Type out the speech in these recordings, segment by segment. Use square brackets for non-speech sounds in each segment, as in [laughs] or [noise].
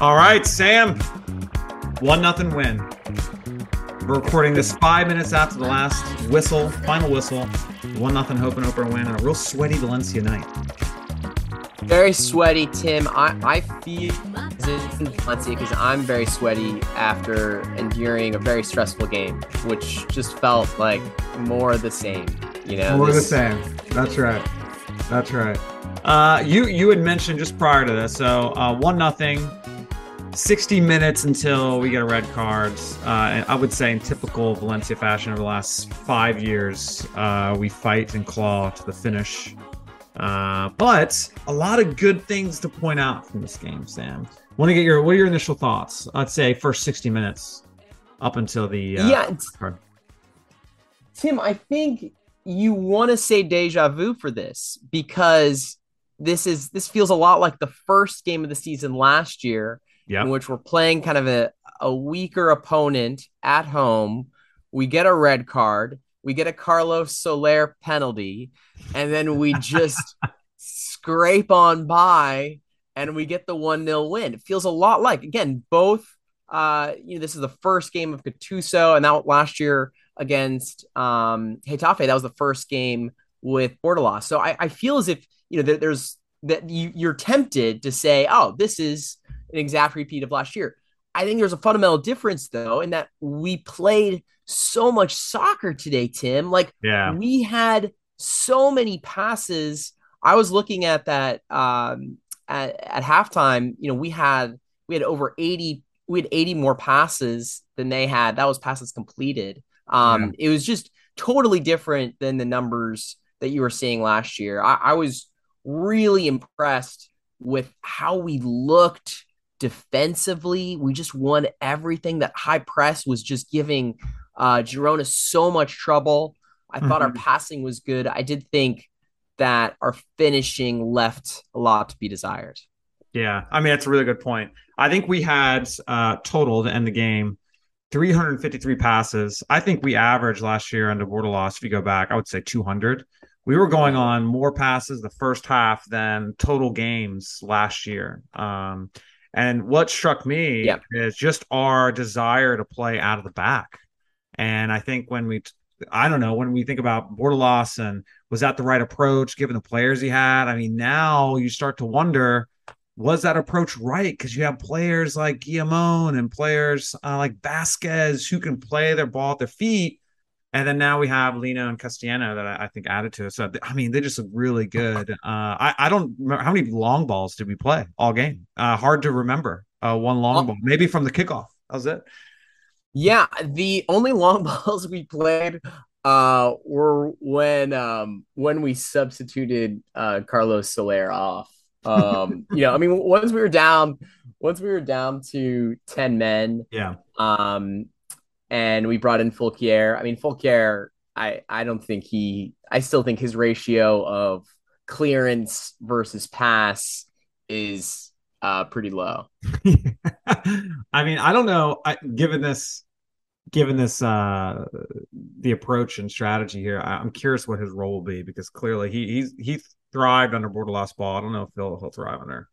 All right, Sam. One nothing win. We're recording this five minutes after the last whistle, final whistle. One nothing hope and Oprah win, and a real sweaty Valencia night. Very sweaty, Tim. I, I feel Valencia because I'm very sweaty after enduring a very stressful game, which just felt like more of the same. You know, more this... the same. That's right. That's right. Uh, you you had mentioned just prior to this, so uh, one nothing 60 minutes until we get a red card. Uh, and I would say, in typical Valencia fashion over the last five years, uh, we fight and claw to the finish. Uh, but a lot of good things to point out from this game, Sam. Want to get your what are your initial thoughts? I'd say first 60 minutes up until the uh, yeah. Card. Tim, I think you want to say deja vu for this because this is this feels a lot like the first game of the season last year in which we're playing kind of a, a weaker opponent at home. We get a red card, we get a Carlos Soler penalty, and then we [laughs] just scrape on by and we get the 1 0 win. It feels a lot like, again, both. Uh, you know, this is the first game of Gattuso, and that last year against um, Getafe, that was the first game with Bordalas. So I, I feel as if you know there, there's that you, you're tempted to say, oh, this is an exact repeat of last year. I think there's a fundamental difference though in that we played so much soccer today, Tim. Like yeah. we had so many passes. I was looking at that um, at, at halftime. You know, we had we had over 80 we had 80 more passes than they had. That was passes completed. Um, yeah. It was just totally different than the numbers that you were seeing last year. I, I was really impressed with how we looked defensively. We just won everything. That high press was just giving uh, Girona so much trouble. I mm-hmm. thought our mm-hmm. passing was good. I did think that our finishing left a lot to be desired. Yeah, I mean that's a really good point. I think we had uh, total to end the game 353 passes. I think we averaged last year under Bordalas. If you go back, I would say 200. We were going on more passes the first half than total games last year. Um, and what struck me is just our desire to play out of the back. And I think when we, I don't know, when we think about Bordalas and was that the right approach given the players he had? I mean, now you start to wonder, was that approach right? Because you have players like Guillamon and players uh, like Vázquez who can play their ball at their feet and then now we have Lino and Castellano that I, I think added to it. So I mean, they just look really good. Uh, I I don't remember how many long balls did we play all game. Uh, hard to remember. Uh, one long ball, maybe from the kickoff. That was it. Yeah, the only long [laughs] balls we played uh were when um when we substituted uh Carlos Soler off. Um, [laughs] you know, I mean, once we were down, once we were down to ten men, yeah. Um, and we brought in Foulquier. I mean, Foulquier, I I don't think he. I still think his ratio of clearance versus pass is uh, pretty low. [laughs] I mean, I don't know. I, given this, given this, uh, the approach and strategy here, I, am curious what his role will be because clearly he he's he thrived under Bordalas ball. I don't know if he'll he'll thrive under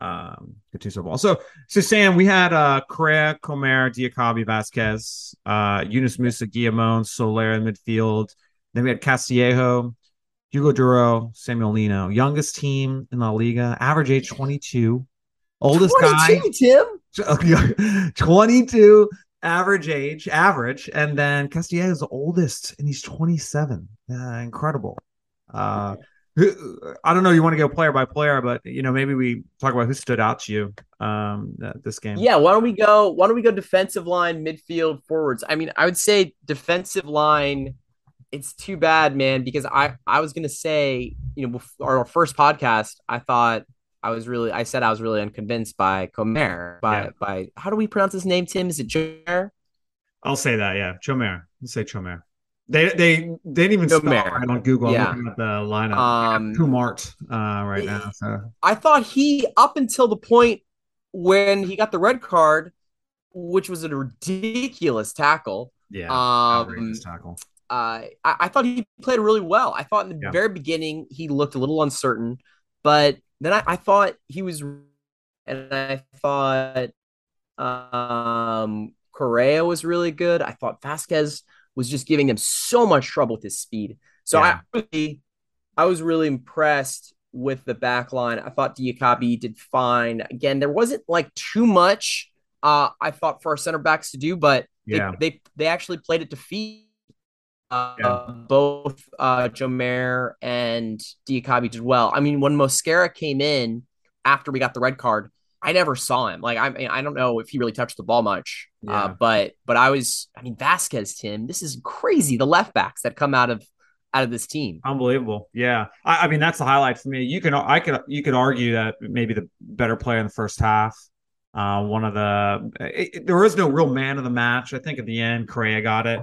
um Gattuso ball. So so Sam, we had uh Correia, Comer, Diakhaby, Vázquez, uh Yunus Musah, Guillamon, Soler in midfield. Then we had Castillejo, Hugo Duro, Samuel Lino. Youngest team in La Liga, average age 22. Oldest 22, guy. Tim. [laughs] 22 average age, average. And then Castillejo's the oldest, and he's 27. Uh, incredible. Uh I don't know. You want to go player by player, but you know, maybe we talk about who stood out to you um, this game. Yeah, why don't we go? Why don't we go defensive line, midfield, forwards? I mean, I would say defensive line. It's too bad, man, because I I was gonna say, you know, before our first podcast, I thought I was really, I said I was really unconvinced by Comer. By yeah. by, how do we pronounce his name? Tim? Is it Chomer? I'll say that. Yeah, Chomer. Let's say Chomer. They they they didn't even spell right on Google. Yeah. I'm looking at the lineup. Um, Kumart uh, right now. So I thought he up until the point when he got the red card, which was a ridiculous tackle. Yeah, um, tackle. Uh, I, I, thought he played really well. I thought in the yeah. very beginning he looked a little uncertain, but then I, I thought he was and I thought um, Correia was really good. I thought Vázquez was just giving them so much trouble with his speed. So yeah. I really, I was really impressed with the back line. I thought Diakhaby did fine. Again, there wasn't like too much uh, I thought for our center backs to do, but yeah. they, they, they actually played it to feed uh, yeah. both uh, Jomer and Diakhaby did well. I mean, when Mosquera came in after we got the red card, I never saw him. Like I mean, I don't know if he really touched the ball much. Uh, yeah. Uh, but but I was I mean Vázquez Tim, this is crazy. The left backs that come out of out of this team. Unbelievable. Yeah. I, I mean that's the highlight for me. You can I could you could argue that maybe the better player in the first half. Uh, one of the it, there is no real man of the match. I think at the end Correia got it.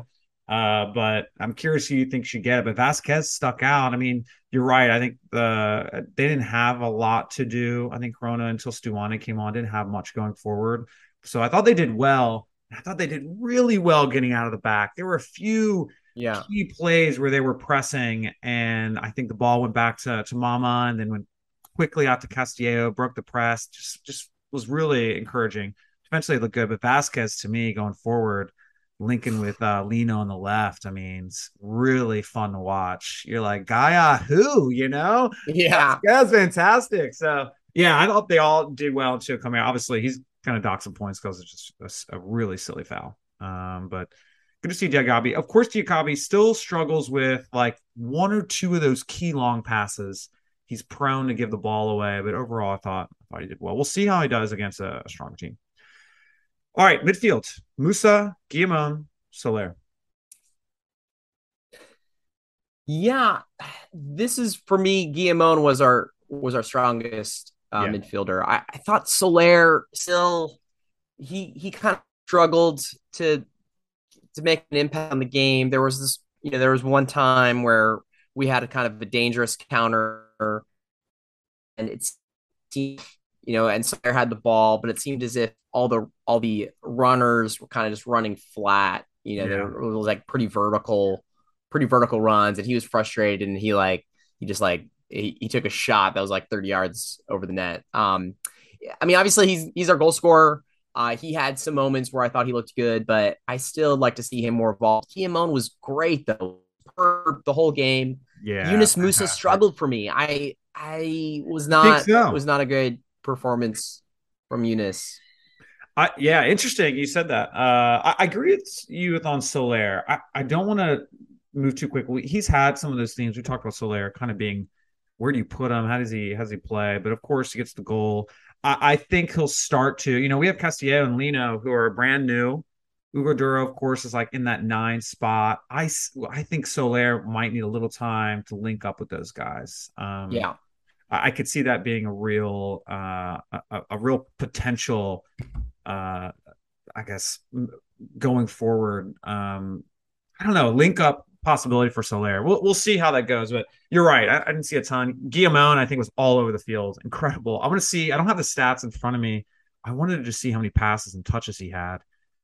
Uh, but I'm curious who you think should get it. But Vázquez stuck out. I mean, you're right. I think the they didn't have a lot to do. I think Girona until Stuani came on didn't have much going forward. So I thought they did well. I thought they did really well getting out of the back. There were a few yeah. key plays where they were pressing, and I think the ball went back to, to Mama and then went quickly out to Castillo, broke the press. Just just was really encouraging. Eventually, it looked good, but Vázquez to me going forward linking with uh, Lino on the left. I mean, it's really fun to watch. You're like, Gayà, who, you know? Yeah. That's fantastic. So, yeah, I thought they all did well too. come out. Obviously, he's kind of docked some points because it's just a, a, really silly foul. Um, but good to see Diakhaby. Of course, Diakhaby still struggles with like one or two of those key long passes. He's prone to give the ball away, but overall, I thought I thought he did well. We'll see how he does against a, a strong team. All right, midfield. Musah, Guillamon, Soler. Yeah, this is for me. Guillamon was our was our strongest uh, yeah. midfielder. I, I thought Soler still he he kind of struggled to to make an impact on the game. There was this, you know, there was one time where we had a kind of a dangerous counter, and it's you know, and Soler had the ball, but it seemed as if all the all the runners were kind of just running flat. You know, yeah. there was like pretty vertical, pretty vertical runs, and he was frustrated, and he like he just like he, he took a shot that was like 30 yards over the net. Um, I mean, obviously he's he's our goal scorer. Uh, he had some moments where I thought he looked good, but I still like to see him more involved. Guillamon was great though, the whole game. Yeah, Yunus Musah [laughs] struggled for me. I I was not so. was not a good performance from Yunus. I, yeah, interesting. You said that. Uh, I, I, agree with you with on Soler. I, I don't want to move too quickly. He's had some of those things. We talked about Soler kind of being where do you put him? How does he how does he play? But of course, he gets the goal. I, I think he'll start to. You know, we have Castillo and Lino who are brand new. Hugo Duro, of course, is like in that nine spot. I I think Soler might need a little time to link up with those guys. Um, yeah. I could see that being a real uh, a, a, real potential uh, I guess going forward, um, I don't know, link up possibility for Soler. We'll we'll see how that goes. But you're right. I, I didn't see a ton. Guillamon, I think, was all over the field. Incredible. I want to see. I don't have the stats in front of me. I wanted to just see how many passes and touches he had.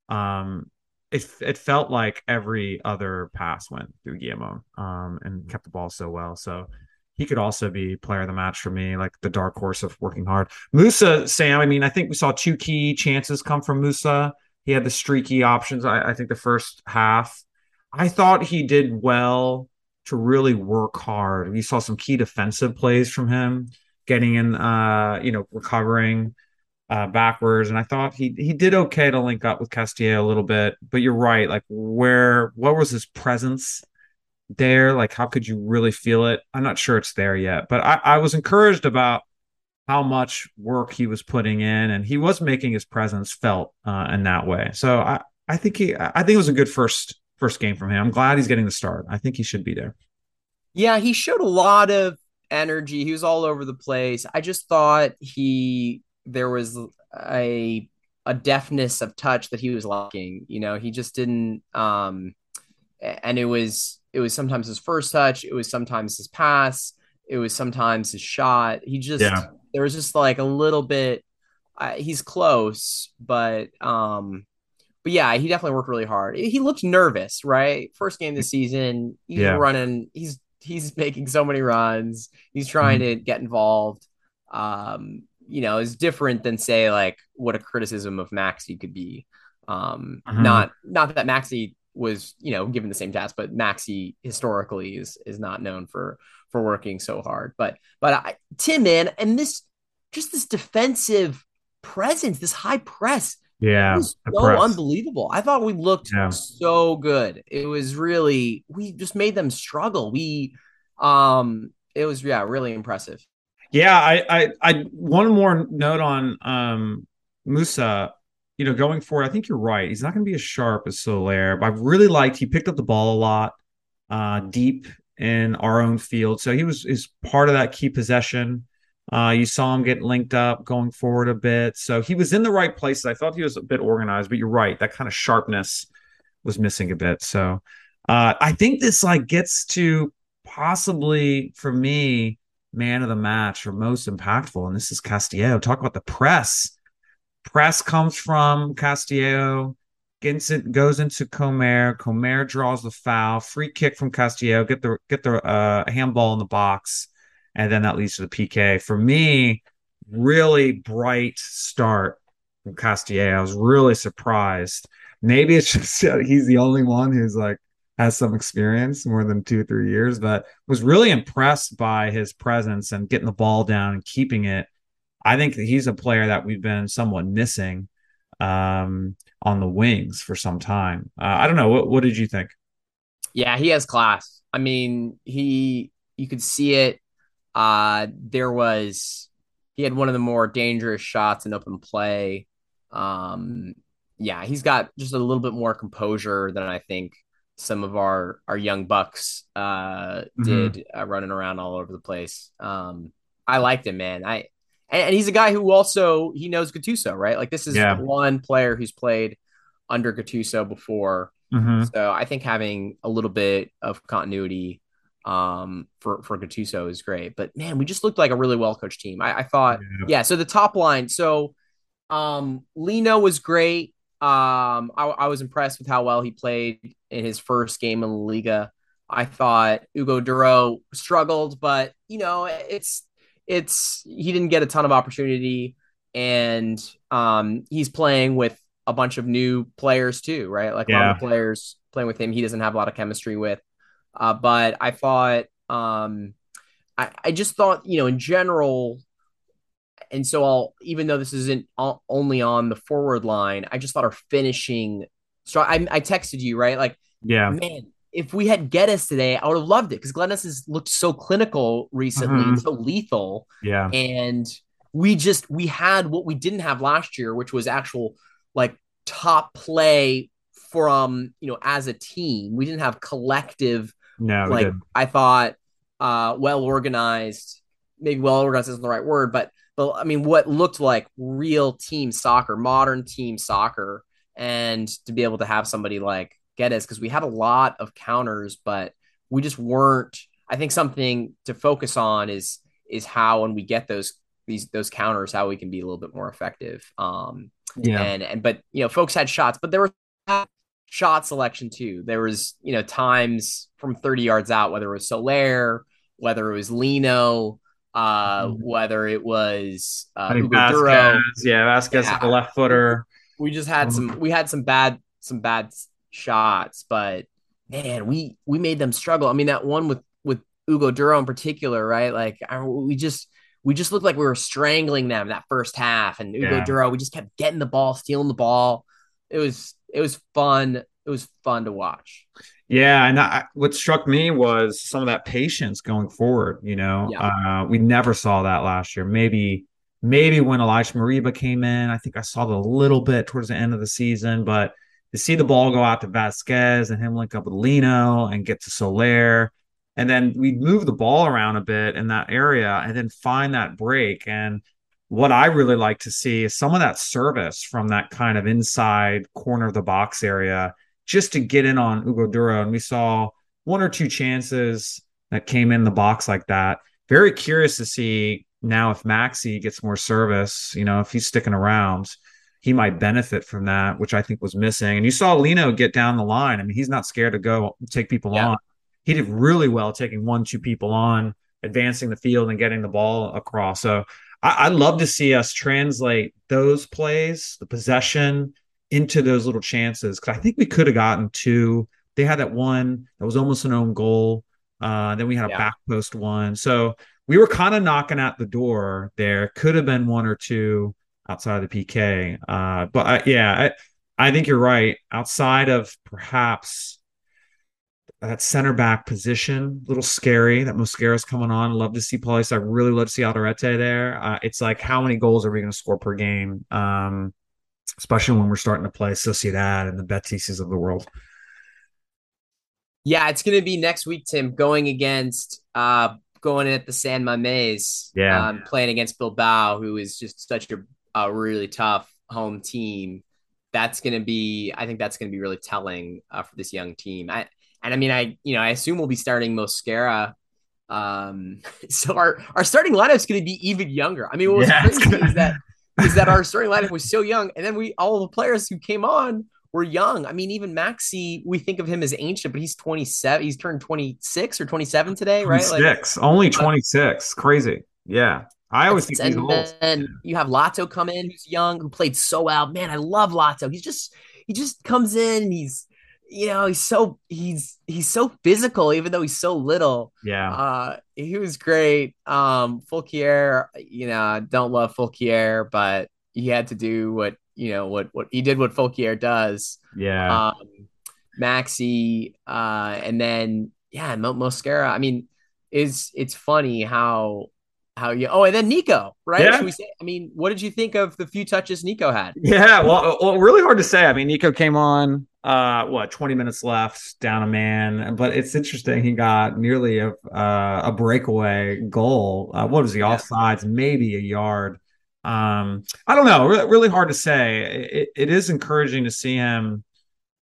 Um, it it felt like every other pass went through Guillamon, um, and kept the ball so well. So he could also be player of the match for me, like the dark horse of working hard. Musah, Sam, I mean, I think we saw two key chances come from Musah. He had the streaky options, I, I think the first half. I thought he did well to really work hard. We saw some key defensive plays from him, getting in, uh, you know, recovering uh, backwards. And I thought he he did okay to link up with Castillo a little bit. But you're right, like where what was his presence there? Like, how could you really feel it? I'm not sure it's there yet, but I, I was encouraged about how much work he was putting in, and he was making his presence felt uh, in that way. So I, I think he, I think it was a good first first game from him. I'm glad he's getting the start. I think he should be there. Yeah, he showed a lot of energy. He was all over the place. I just thought he there was a a deftness of touch that he was lacking. You know, he just didn't um and it was it was sometimes his first touch, it was sometimes his pass, it was sometimes his shot. He just yeah. there was just like a little bit. Uh, he's close, but um, but yeah, he definitely worked really hard. He looked nervous, right? First game this season, he's yeah. running. He's he's [laughs] making so many runs. He's trying mm-hmm. to get involved. Um, you know, is different than say like what a criticism of Maxi could be. Um, uh-huh. not not that Maxi was you know given the same task, but maxi historically is is not known for for working so hard. But but I, Tim, man, and this just this defensive presence, this high press. Yeah, was so press. unbelievable. I thought we looked yeah. so good. It was really we just made them struggle. We um it was yeah, really impressive. Yeah, I I I one more note on um Musah you know, going forward, I think you're right. He's not going to be as sharp as Soler, but I really liked he picked up the ball a lot, uh, deep in our own field. So he was is part of that key possession. Uh, you saw him get linked up, going forward a bit. So he was in the right places. I thought he was a bit organized, but you're right. That kind of sharpness was missing a bit. So uh, I think this like gets to possibly for me man of the match or most impactful, and this is Castillejo. Talk about the press Press comes from Castillejo, gets it, goes into Comer. Comer draws the foul. Free kick from Castillejo. Get the get the uh, handball in the box, and then that leads to the PK. For me, really bright start from Castillejo. I was really surprised. Maybe it's [laughs] just he's the only one who's like has some experience more than two three years, but was really impressed by his presence and getting the ball down and keeping it I think he's a player that we've been somewhat missing um, on the wings for some time. Uh, I don't know. What, what did you think? Yeah, he has class. I mean, he you could see it. Uh, there was he had one of the more dangerous shots in open play. Um, yeah, he's got just a little bit more composure than I think some of our our young bucks uh, mm-hmm. did uh, running around all over the place. Um, I liked him, man. I and, and he's a guy who also he knows Gattuso, right? Like this is yeah. one player who's played under Gattuso before. Mm-hmm. So I think having a little bit of continuity um, for for Gattuso is great. But man, we just looked like a really well coached team. I, I thought, yeah. yeah. So the top line, so um, Lino was great. Um, I, I, was impressed with how well he played in his first game in La Liga. I thought Hugo Duro struggled, but you know, it's it's he didn't get a ton of opportunity, and um, he's playing with a bunch of new players too, right? Like yeah. a lot of players playing with him, he doesn't have a lot of chemistry with. Uh, but I thought, um, I, I just thought, you know, in general, and so I'll, even though this isn't only on the forward line, I just thought our finishing. So I, I texted you, right? Like, yeah, man, if we had Guedes today, I would have loved it because Glennis has looked so clinical recently, mm-hmm. so lethal. Yeah. And we just we had what we didn't have last year, which was actual like top play from you know as a team. We didn't have collective. No, like I thought, uh, well organized. Maybe well organized isn't the right word, but but I mean, what looked like real team soccer, modern team soccer, and to be able to have somebody like Guedes because we had a lot of counters, but we just weren't. I think something to focus on is is how when we get those these those counters, how we can be a little bit more effective. Um, yeah, and and but you know, folks had shots, but there was shot selection too. There was you know times from 30 yards out, whether it was Soler, whether it was Lino, uh, mm-hmm. whether it was uh, Duro. Yeah, Vázquez, yeah. the left footer. We just had mm-hmm. some. We had some bad some bad shots, but man, we we made them struggle. I mean, that one with with Hugo Duro in particular, right? Like I, we just we just looked like we were strangling them that first half, and Hugo yeah. Duro, we just kept getting the ball, stealing the ball. It was it was fun. It was fun to watch. Yeah, and I, what struck me was some of that patience going forward. You know, yeah. uh, we never saw that last year. Maybe maybe when Ilaix Moriba came in, I think I saw it a little bit towards the end of the season, but to see the ball go out to Vázquez and him link up with Lino and get to Soler. And then we'd move the ball around a bit in that area and then find that break. And what I really like to see is some of that service from that kind of inside corner of the box area just to get in on Hugo Duro. And we saw one or two chances that came in the box like that. Very curious to see now if Maxi gets more service, you know, if he's sticking around he might benefit from that, which I think was missing. And you saw Lino get down the line. I mean, he's not scared to go take people yeah. on. He did really well taking one, two people on, advancing the field and getting the ball across. So I, would love to see us translate those plays, the possession, into those little chances because I think we could have gotten two. They had that one that was almost an own goal. Uh, then we had a yeah. back post one. So we were kind of knocking at the door there. Could have been one or two outside of the PK. Uh, but I, yeah, I, I think you're right. Outside of perhaps that center back position, a little scary that Mosquera's coming on. Love to see Paulista. I really love to see Alderete there. Uh, it's like how many goals are we going to score per game? Um, especially when we're starting to play Sociedad and the Betises of the world. Yeah, it's going to be next week, Tim, going against uh going in at the San Mamés. Yeah, um, playing against Bilbao, who is just such a, a really tough home team. That's going to be, I think that's going to be really telling uh, for this young team. I, and I mean, I you know, I assume we'll be starting Mosquera. Um, [laughs] so our our starting lineup is going to be even younger. I mean, what was yeah, crazy is that is that our starting lineup was so young, and then we all the players who came on were young. I mean, even Maxi, we think of him as ancient, but he's 27. He's turned 26 or 27 today, right? 26, like, only 26. Uh, Crazy. Yeah. I always think and then you have Lato come in, who's young, who played so well. Man, I love Lato. He's just he just comes in and he's you know he's so he's he's so physical even though he's so little yeah uh he was great um Foulquier you know don't love Foulquier but he had to do what you know what what he did what Foulquier does. Yeah. Um, Maxi, uh, and then yeah, Mosquera. I mean, is it's funny how how you oh and then Nico right? Yeah. Say, I mean, what did you think of the few touches Nico had? Yeah, well, well, really hard to say. I mean, Nico came on uh what 20 minutes left down a man but it's interesting he got nearly a uh, a breakaway goal uh, what was the yeah. offsides maybe a yard um, I don't know. Re- really hard to say. It, it is encouraging to see him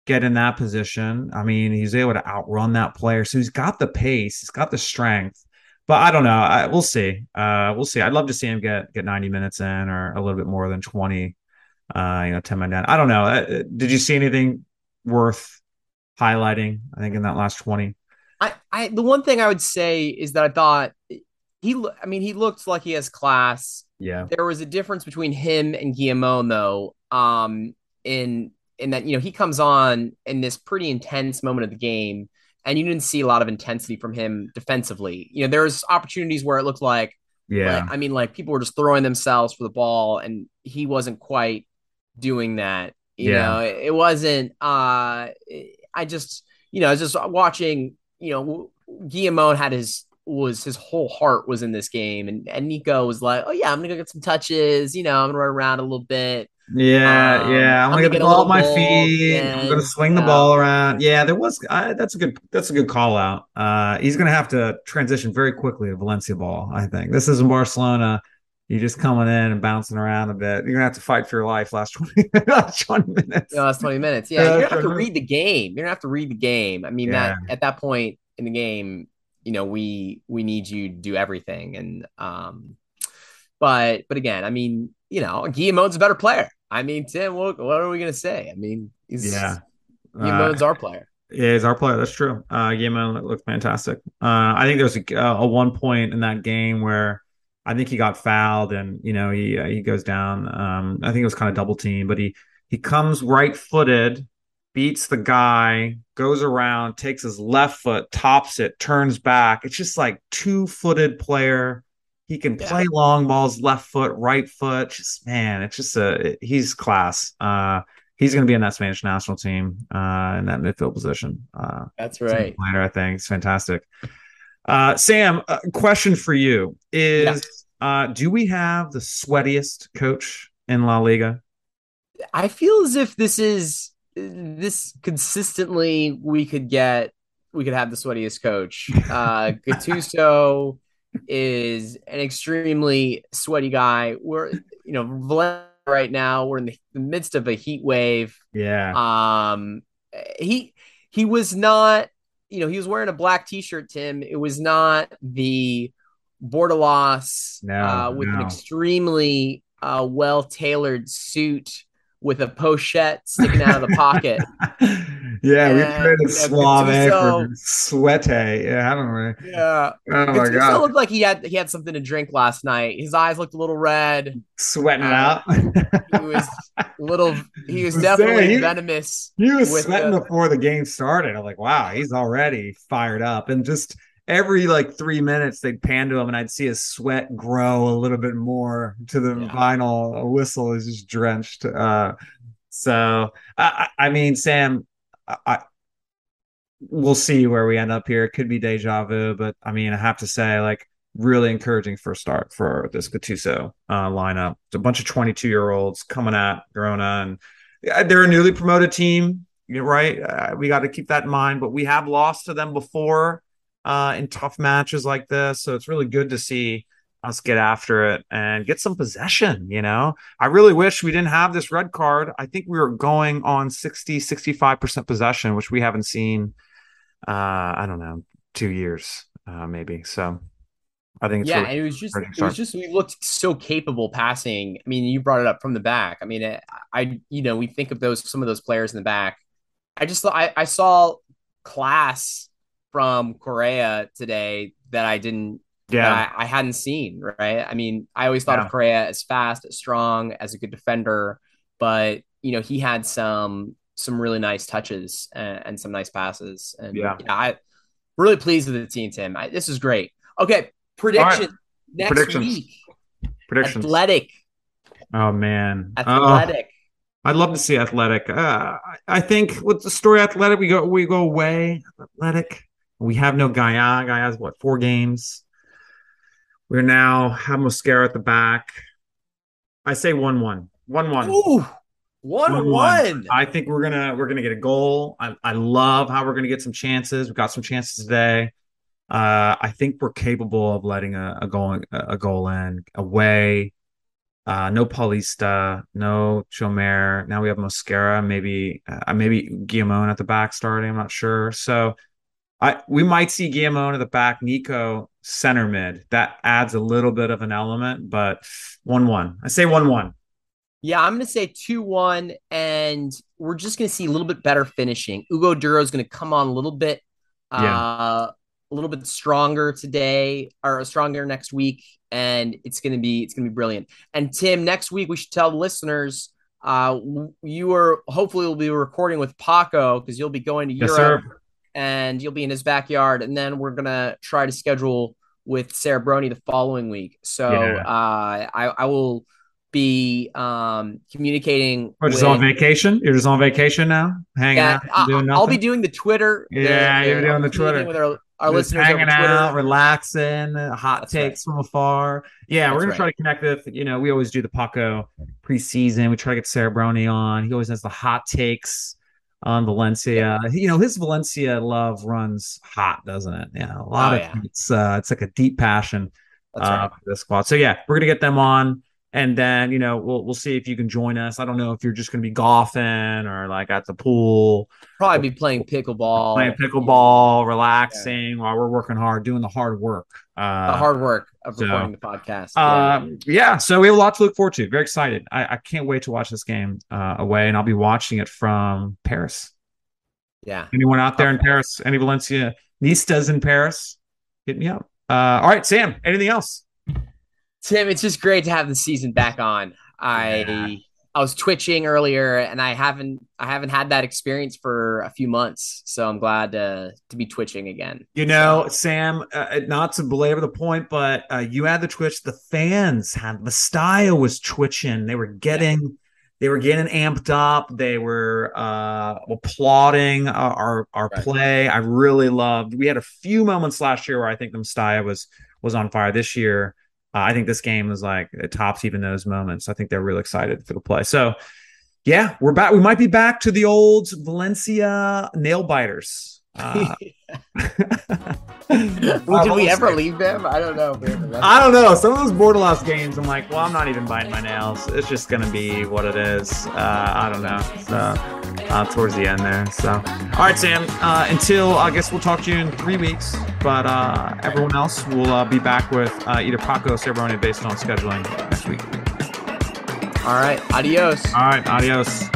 get in that position. I mean, he's able to outrun that player, so he's got the pace, he's got the strength. But I don't know. I, we'll see. Uh, we'll see. I'd love to see him get get 90 minutes in, or a little bit more than 20. Uh, you know, 10 men down. I don't know. Uh, did you see anything worth highlighting? I think in that last 20. I, I the one thing I would say is that I thought he I mean he looked like he has class. Yeah. There was a difference between him and Guillamon though. Um in in that you know he comes on in this pretty intense moment of the game and you didn't see a lot of intensity from him defensively. You know, there's opportunities where it looked like yeah. Like, I mean like people were just throwing themselves for the ball and he wasn't quite doing that. You yeah. know, it, wasn't uh I just you know, I was just watching, you know, Guillamon had his was his whole heart was in this game, and and Nico was like, oh yeah, I'm gonna go get some touches. You know, I'm gonna run around a little bit. Yeah, um, yeah. I'm, I'm gonna, get, the ball at my feet. And, I'm gonna swing the ball around. Yeah, there was. Uh, that's a good. That's a good call out. Uh, he's gonna have to transition very quickly to Valencia ball. I think this is in Barcelona. You're just coming in and bouncing around a bit. You're gonna have to fight for your life last [laughs] 20, 20 minutes. No, last 20 minutes. Yeah, you're gonna have to read the game. You're gonna have to read the game. I mean, yeah. that at that point in the game, you know we we need you to do everything and um but but again i mean you know Guillamon's a better player i mean tim what, what are we gonna say i mean he's yeah Guillamon's uh, our player yeah, he's our player. That's true. Uh, Guillamon looked fantastic. Uh, I think there was a, a, one point in that game where I think he got fouled, and you know he uh, he goes down. Um, I think it was kind of double team, but he he comes right footed beats the guy, goes around, takes his left foot, tops it, turns back. It's just like two footed player. He can play yeah. long balls, left foot, right foot. Just man, it's just a he's class. Uh, he's going to be in that Spanish national team uh, in that midfield position. Uh, That's right. Later, I think it's fantastic. Uh, Sam, a question for you is: yeah. uh, Do we have the sweatiest coach in La Liga? I feel as if this is this consistently we could get we could have the sweatiest coach. Uh [laughs] Gattuso is an extremely sweaty guy. We're you know right now we're in the, the midst of a heat wave. Yeah. Um he he was not you know he was wearing a black t-shirt Tim. It was not the Bordalas no, uh, with no. an extremely uh, well tailored suit with a pochette sticking out of the pocket. [laughs] yeah, we traded Suave for Sweate. Yeah, haven't we? Yeah. Oh my god. looked like he had he had something to drink last night. His eyes looked a little red. Sweating uh, out. he was little he [laughs] was definitely he, venomous. He was sweating the, before the game started. I'm like, wow, he's already fired up. And just every like three minutes they'd pan to him and I'd see his sweat grow a little bit more to the yeah. vinyl. A whistle is just drenched. Uh, so I, I mean, Sam, I we'll see where we end up here. It could be deja vu, but I mean, I have to say, like, really encouraging first start for this Gattuso uh, lineup. It's a bunch of 22 year olds coming at Girona, and they're a newly promoted team, right? Uh, we got to keep that in mind. But we have lost to them before uh, in tough matches like this, so it's really good to see us get after it and get some possession you know? I really wish we didn't have this red card. I think we were going on 60 65% possession which we haven't seen uh i don't know two years uh maybe. So i think yeah really it was just it was just we looked so capable passing. I mean you brought it up from the back. I mean it, i you know we think of those some of those players in the back. I just I, I saw class from Correia today that I didn't yeah. I, I, hadn't seen right? I mean i always thought yeah. of correa as fast as strong as a good defender but you know he had some some really nice touches and, and some nice passes. And yeah. you know, i really pleased with the team tim. I, this is great. Okay prediction right. next Predictions. week. Predictions. Athletic. Oh man. Athletic. Oh, i'd love to see athletic. Uh, i think with the story athletic we go we go away. Athletic. We have no Gayà. Gayà has what four games we're now have Mosquera at the back. I say one one. One one. Ooh, one one. one. I think we're gonna we're gonna get a goal. I, I love how we're gonna get some chances. We got some chances today. Uh, I think we're capable of letting a, a goal a goal in away. Uh, no Paulista, no Chomer. Now we have Mosquera, maybe uh, maybe Guillamon at the back starting. I'm not sure. So I we might see Guillamon at the back, Nico center mid. That adds a little bit of an element, but one one. I say one one. Yeah, I'm going to say 2 1, and we're just going to see a little bit better finishing. Hugo Duro is going to come on a little bit, yeah. uh, a little bit stronger today or stronger next week, and it's going to be it's going to be brilliant. And Tim, next week we should tell the listeners uh, you are hopefully will be recording with Paco because you'll be going to yes, Europe. Sir and you'll be in his backyard. And then we're gonna try to schedule with Sarah Brony the following week. So yeah. uh, I, I will be um, communicating. Just with, on vacation. You're just on vacation now, hanging yeah, out, doing I'll be doing the Twitter. Yeah, the, you're doing the Twitter with our, our listeners, hanging out, relaxing, hot That's takes right. from afar. Yeah, That's we're gonna right. try to connect with. You know, we always do the Paco preseason. We try to get Sarah Brony on. He always has the hot takes on Valencia. Yeah. You know, his Valencia love runs hot, doesn't it? Yeah, a lot oh, of yeah. it's uh, it's like a deep passion uh, right. for the squad. So yeah, we're gonna get them on, and then you know we'll we'll see if you can join us. I don't know if you're just gonna be golfing or like at the pool. Probably be playing pickleball, playing pickleball, relaxing yeah. while we're working hard, doing the hard work. Uh, the hard work of recording the podcast. Uh, yeah. so we have a lot to look forward to. Very excited. I, I can't wait to watch this game uh, away, and I'll be watching it from Paris. Yeah. Anyone out there in Paris? Any Valencia Nistas in Paris? Hit me up. Uh, all right, Sam. Anything else? Tim, it's just great to have the season back on. I yeah. I was twitching earlier, and I haven't I haven't had that experience for a few months, so I'm glad to to be twitching again. You know, so. Sam, uh, not to belabor the point, but uh, you had the twitch. The fans had the style was twitching. They were getting. Yeah. They were getting amped up. They were uh, applauding our our right. play. I really loved. We had a few moments last year where I think the Mestalla was was on fire. This year, uh, I think this game is like it tops even those moments. I think they're real excited for the play. So, yeah, we're back. We might be back to the old Valencia nail biters. Uh, [laughs] well, did we ever leave them? I don't know. I don't know. Some of those Bordalas games, I'm like, well, I'm not even biting my nails. It's just gonna be what it is. Uh, I don't know. So uh, towards the end there. So, all right, Sam. Uh, until I guess we'll talk to you in three weeks. But uh, everyone else will uh, be back with uh, either Paco or based on scheduling next week. All right. Adios. All right. Adios.